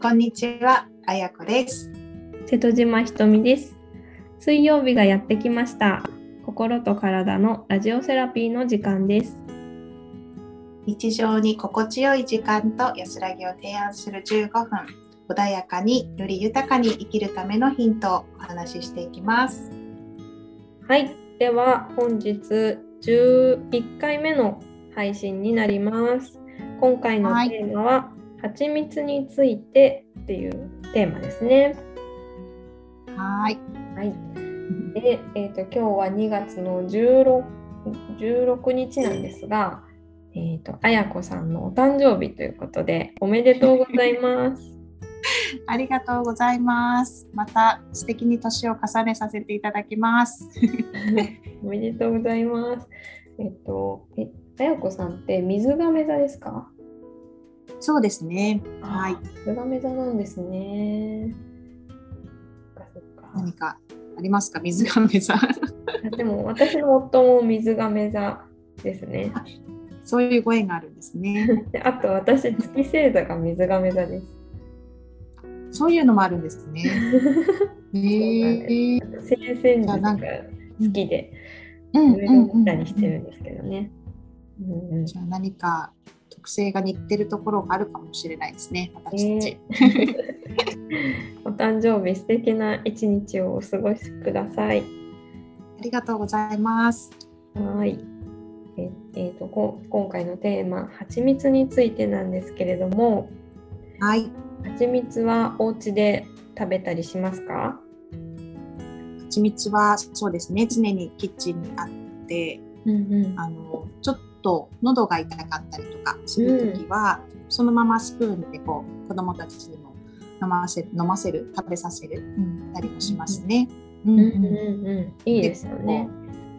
こんにちは、あやこです。瀬戸島ひとみです。水曜日がやってきました。心と体のラジオセラピーの時間です。日常に心地よい時間と安らぎを提案する15分、穏やかにより豊かに生きるためのヒントをお話ししていきます。はい、では本日11回目の配信になります。今回のテーマは、蜂蜜についてっていうテーマですね。はい。はい。で、えーと、今日は2月の 16, 16日なんですが、えーと、あやこさんのお誕生日ということで、おめでとうございます。ありがとうございます。また素敵に年を重ねさせていただきます。おめでとうございます。えっと、え、あやこさんって水亀座ですか？そうですね。はい。水亀座なんですね。何かありますか？水亀座。でも私の夫も水亀座ですね。そういうご縁があるんですね。で あと私月星座が水亀座です。そういうのもあるんですね。へえ。星占術が好きで、うんいろいろ見たりしてるんですけどね。うんうんじゃあ何か特性が似てるところがあるかもしれないですね、私たち。お誕生日素敵な一日をお過ごしください。ありがとうございます。はい。ええーとこ今回のテーマ、蜂蜜についてなんですけれども、はい。蜂蜜はお家で食べたりしますか？蜂蜜はそうですね、常にキッチンにあって、うんうん。あのと喉が痛かったりとかするときは、そのままスプーンでこう子供たちにも飲ませ飲ませる、食べさせる、うん、たりもしますね。うんうんうんうん。いいですよね。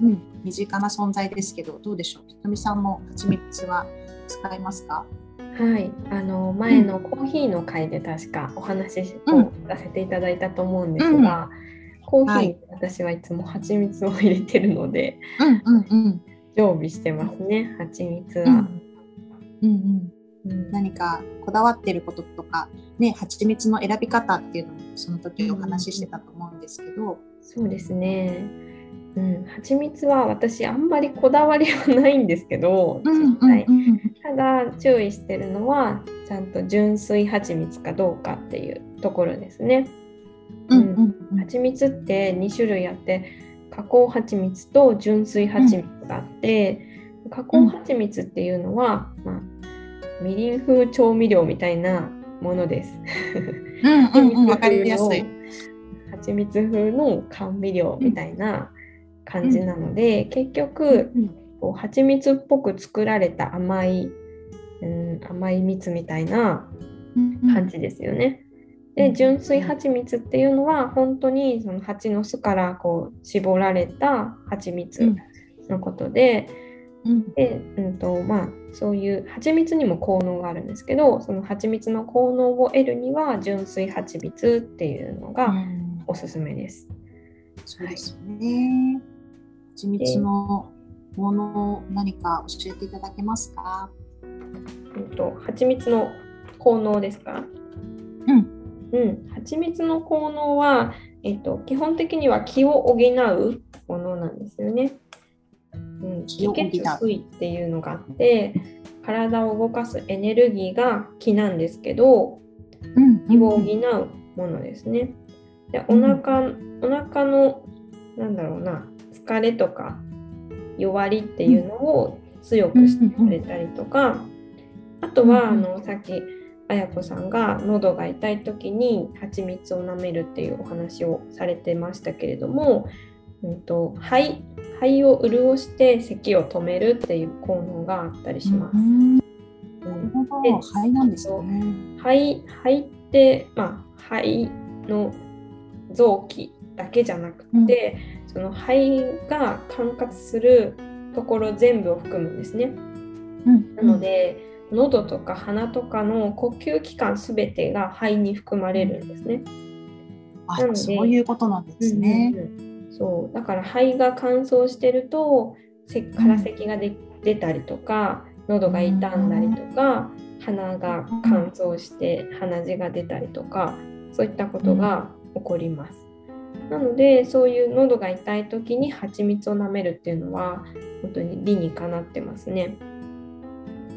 うん、身近な存在ですけど、どうでしょう？ひとみさんも蜂蜜は使いますか？はい。あの前のコーヒーの回で確かお話うんをさせていただいたと思うんですが、コーヒーに私はいつも蜂蜜を入れてるのでうんうんうん。常備してますね。蜂蜜は。うんうんうん。うん何かこだわってることとか、ね、蜂蜜の選び方っていうのもその時お話ししてたと思うんですけど、そうですね。うん、蜂蜜は私あんまりこだわりはないんですけど、ただ注意してるのはちゃんと純粋蜂蜜かどうかっていうところですね。うんうんうん蜂蜜って2種類あって加工蜂蜜と純粋蜂蜜があって、加工蜂蜜っていうのは、まあ、みりん風調味料みたいなものです。うんうんうんわかりやすい。蜂蜜風の甘味料みたいな感じなので、結局こう蜂蜜っぽく作られた甘い、うん、甘い蜜みたいな感じですよね。で純粋蜂蜜っていうのは本当にその蜂の巣からこう絞られた蜂蜜のことで,、うんでうんとまあ、そういう蜂蜜にも効能があるんですけどその蜂蜜の効能を得るには純粋蜂蜜っていうのがおすすめです。そうですよね。蜂蜜のものを何か教えていただけますか？うんと蜂蜜の効能ですか？うん。うん、蜂蜜の効能は、えっと、基本的には気を補うものなんですよね。うん、気血水っていうのがあって体を動かすエネルギーが気なんですけどうん。気を補うものですね。でお腹お腹のなんだろうな疲れとか弱りっていうのを強くしてくれたりとか、あとはあうん。のさっきあやこさんが喉が痛い時に蜂蜜を舐めるっていうお話をされてましたけれども、うん、と肺肺を潤して咳を止めるっていう効能があったりします。肺なんですね。肺肺って、まあ、肺の臓器だけじゃなくて、その肺が管轄するところ全部を含むんですね。うんなので、喉とか鼻とかの呼吸器官すべてが肺に含まれるんですね。あそういうことなんですね。うんうんうんそうだから肺が乾燥してるとせ空咳がで出たりとか喉が傷んだりとか鼻が乾燥して鼻血が出たりとかそういったことが起こります。なのでそういう喉が痛い時に蜂蜜を舐めるっていうのは本当に理にかなってますね。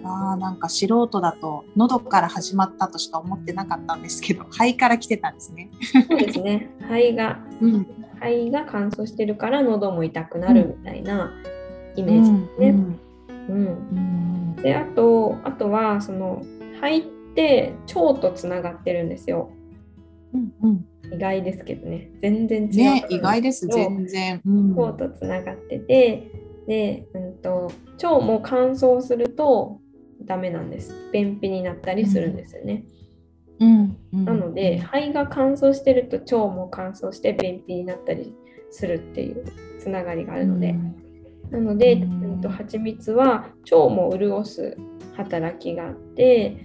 あなんか素人だと喉から始まったとしか思ってなかったんですけど肺から来てたんですね。そうですね。肺が、うん、肺が乾燥してるから喉も痛くなるみたいなイメージですね。うん、うん、であとあとはその肺って腸とつながってるんですよ。うんうん、意外ですけどね。全然違う、ね、意外です。全然。腸とつながっててで、うんと、腸も乾燥するとダメなんです。便秘になったりするんですよね。うん、うん、なので肺が乾燥してると腸も乾燥して便秘になったりするっていうつながりがあるので、なので、うん。と、蜂蜜は腸も潤す働きがあって、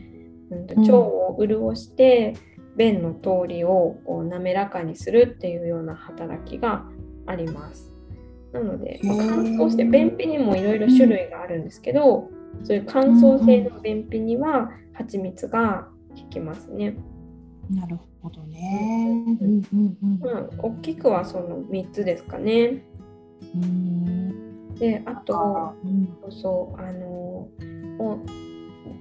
うんと、腸を潤して便の通りをこう滑らかにするっていうような働きがあります。なので、まあ、乾燥して便秘にもいろいろ種類があるんですけど、そういう乾燥性の便秘には蜂蜜が効きますね。なるほどね。大きくはその3つですかね。であと、うん、そうそうあのお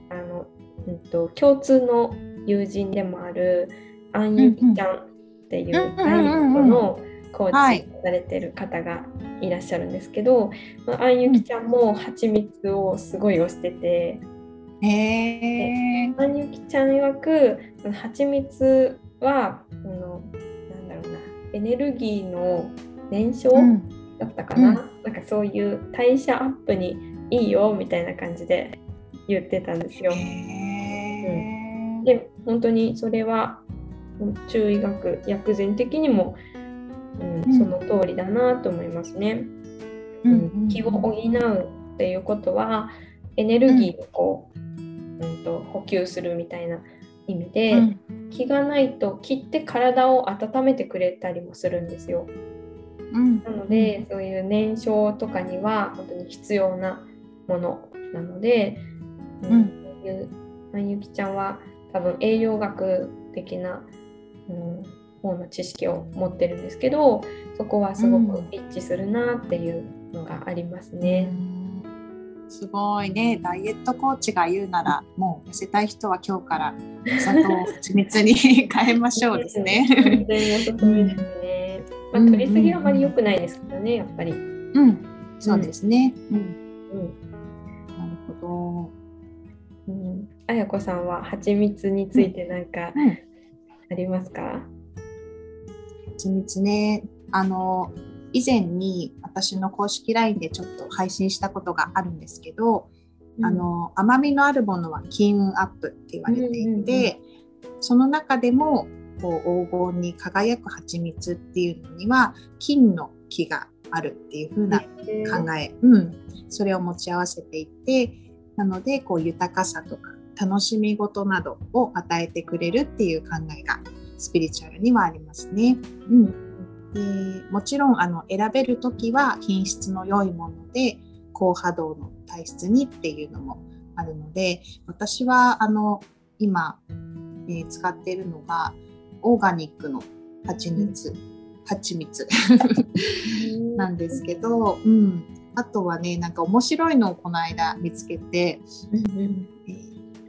あの、うんと、共通の友人でもあるアンユキちゃんっていうダイエットのコーチされてる方がいらっしゃるんですけど、はい、アンユキちゃんも蜂蜜をすごい推してて。へアンユキちゃん曰く蜂蜜はあのなんだろうなエネルギーの燃焼、だったかな、うん、なんかそういう代謝アップにいいよみたいな感じで言ってたんですよ。うん、で本当にそれは中医学薬膳的にも、うん、その通りだなと思いますね。うん、気を補うっていうことはエネルギーをこう、うんと補給するみたいな意味で、気がないと切って体を温めてくれたりもするんですよ。うん、なので、そういう燃焼とかには本当に必要なものなので、うん、そういうまゆきちゃんは多分栄養学的な、うん、方の知識を持ってるんですけどそこはすごく一致するなっていうのがありますね。うん、すごいね。ダイエットコーチが言うならもう痩せたい人は今日からお砂糖を緻密に 変えましょうですね。全然おすすめですね。まあ、取りすぎはあまり良くないですけどね、やっぱり。うん、そうですね。うん、うん、なるほど。うん、あやこさんは蜂蜜について何かありますか、蜂蜜ねあの以前に私の公式 LINE でちょっと配信したことがあるんですけど、うん、あの甘みのあるものは金運アップって言われていて、その中でもこう黄金に輝く蜂蜜っていうのには金の木があるっていう風な考え、うん、それを持ち合わせていてなのでこう豊かさとか楽しみ事などを与えてくれるっていう考えがスピリチュアルにはありますね。うん、でもちろんあの選べる時は品質の良いもので高波動の体質にっていうのもあるので私はあの今、えー、使っているのがオーガニックの蜂蜜、蜂蜜。なんですけど、うん、あとはねなんか面白いのをこの間見つけて、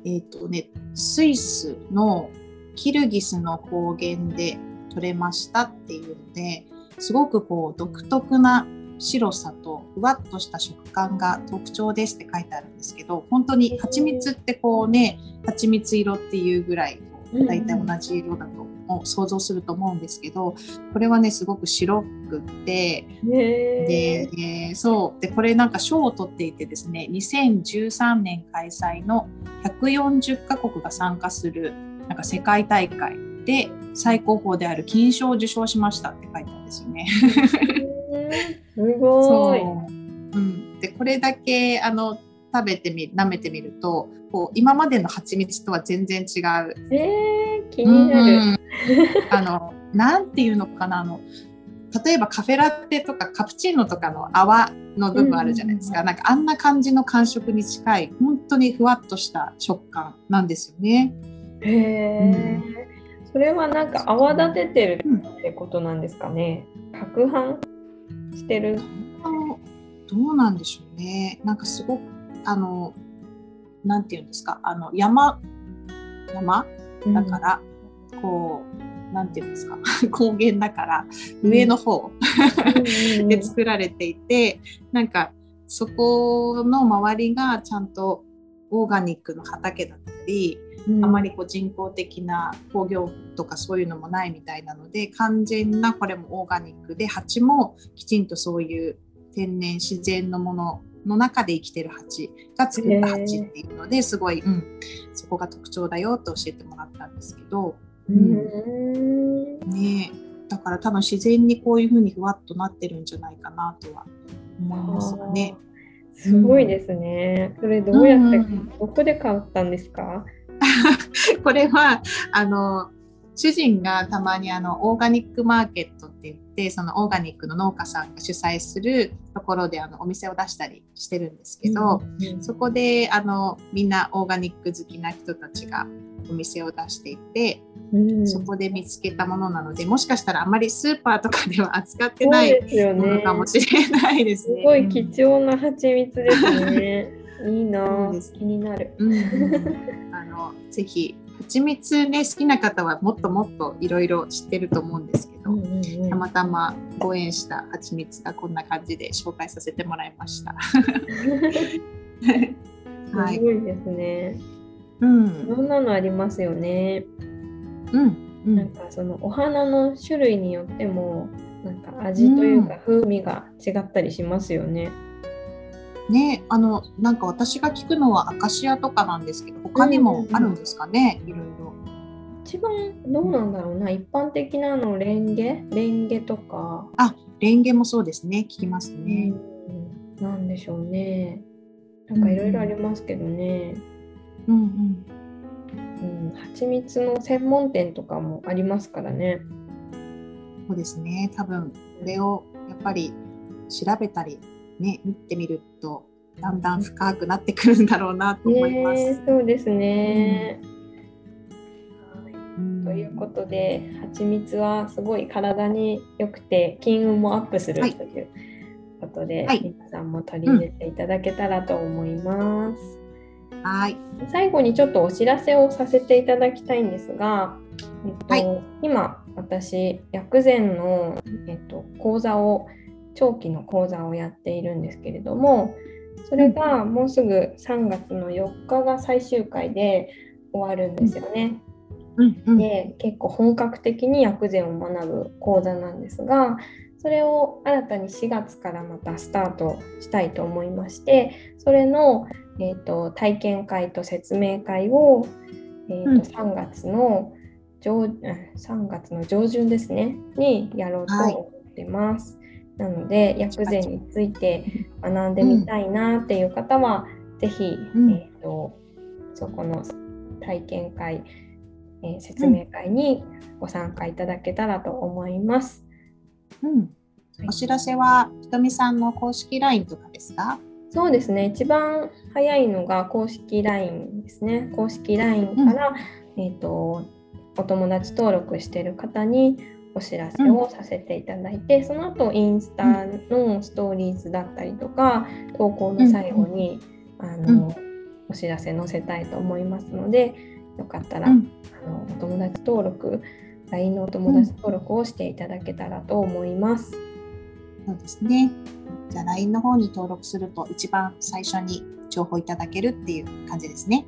えっ、ー、とねスイスのキルギスの高原で取れましたっていうのですごくこう独特な白さとふわっとした食感が特徴ですって書いてあるんですけど本当に蜂蜜ってこうね蜂蜜色っていうぐらい大体同じ色だとを想像すると思うんですけどこれはねすごく白くってで、えー、そう。でこれなんか賞を取っていてですね2013年開催の140カ国が参加するなんか世界大会で最高峰である金賞を受賞しましたって書いてあるんですよね。すごい。うん、でこれだけあの食べてみ舐めてみるとこう今までの蜂蜜とは全然違う。えー、気になる。うん、あのなんていうのかなあの例えばカフェラテとかカプチーノとかの泡の部分あるじゃないですか、うん、なんかあんな感じの感触に近い本当にふわっとした食感なんですよね。へえ、うん、それはなんか泡立ててるってことなんですかね？攪拌してる？どうなんでしょうね。なんかすごくあのなんていうんですか？あの山山？だから、うん、こうなんていうんですか？高原だから上の方、うん、で作られていてなんかそこの周りがちゃんとオーガニックの畑だったり、うん、あまりこう人工的な工業とかそういうのもないみたいなので完全なこれもオーガニックで蜂もきちんとそういう天然自然のものの中で生きてる蜂が作った蜂っていうのですごい、うん、そこが特徴だよと教えてもらったんですけど、うん、ねだから多分自然にこういうふうにふわっとなってるんじゃないかなとは思いますがね。すごいですね。それどうやって、どこで買ったんですか？これはあの主人がたまにあのオーガニックマーケットって言ってそのオーガニックの農家さんが主催するところであのお店を出したりしてるんですけど、うんうん、そこであのみんなオーガニック好きな人たちがお店を出していて、うん、そこで見つけたものなのでもしかしたらあまりスーパーとかでは扱ってないものかもしれないですね。すごい貴重な蜂蜜ですね。いいな、気になる。うん、あのぜひ蜂蜜ね好きな方はもっともっといろいろ知ってると思うんですけど、うんうんうん、たまたまご縁した蜂蜜がこんな感じで紹介させてもらいました。はい、すごいですね。うん、いろんなのありますよね。うん、うん、なんかそのお花の種類によってもなんか味というか風味が違ったりしますよね。うん、ねあのなんか私が聞くのはアカシアとかなんですけど他にもあるんですかね、うんうん、いろいろ。一番どうなんだろうな、一般的なのレンゲ？レンゲとか。あレンゲもそうですね聞きますね。うん、なんでしょうね。なんかいろいろありますけどね。うんうん。うん、蜂蜜の専門店とかもありますからね。そうですね。多分これをやっぱり調べたりね見てみるとだんだん深くなってくるんだろうなと思います。ね、そうですね。うん、ということで蜂蜜はすごい体に良くて金運もアップするということで、はい、皆さんも取り入れていただけたらと思います。はい。最後にちょっとお知らせをさせていただきたいんですが、えっと、はい、今私薬膳の、えっと、講座を長期の講座をやっているんですけれどもそれがもうすぐ3月の4日が最終回で終わるんですよね。うんうん、で結構本格的に薬膳を学ぶ講座なんですがそれを新たに4月からまたスタートしたいと思いましてそれのえーと、体験会と説明会を、えーと、うん、3月の上3月の上旬ですねにやろうと思ってます。はい、なので薬膳について学んでみたいなっていう方は、うん、ぜひ、うん、えーと、そこの体験会、えー、説明会にご参加いただけたらと思います。うん、お知らせはひとみさんの公式 LINE とかですか？そうですね。一番早いのが公式 LINE ですね。公式 LINE から、うん、えーと、お友達登録してる方にお知らせをさせていただいて、うん、その後インスタのストーリーズだったりとか投稿の最後に、うん、あのお知らせ載せたいと思いますのでよかったら、あのお友達登録 LINE のお友達登録をしていただけたらと思います。そうですね。じゃあ LINE の方に登録すると一番最初に情報いただけるっていう感じですね。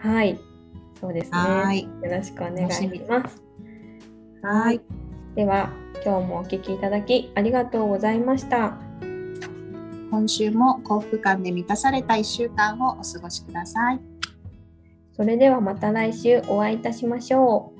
はい、そうですね。はいよろしくお願いします。はい。では今日もお聞きいただきありがとうございました。今週も幸福感で満たされた1週間をお過ごしください。それではまた来週お会いいたしましょう。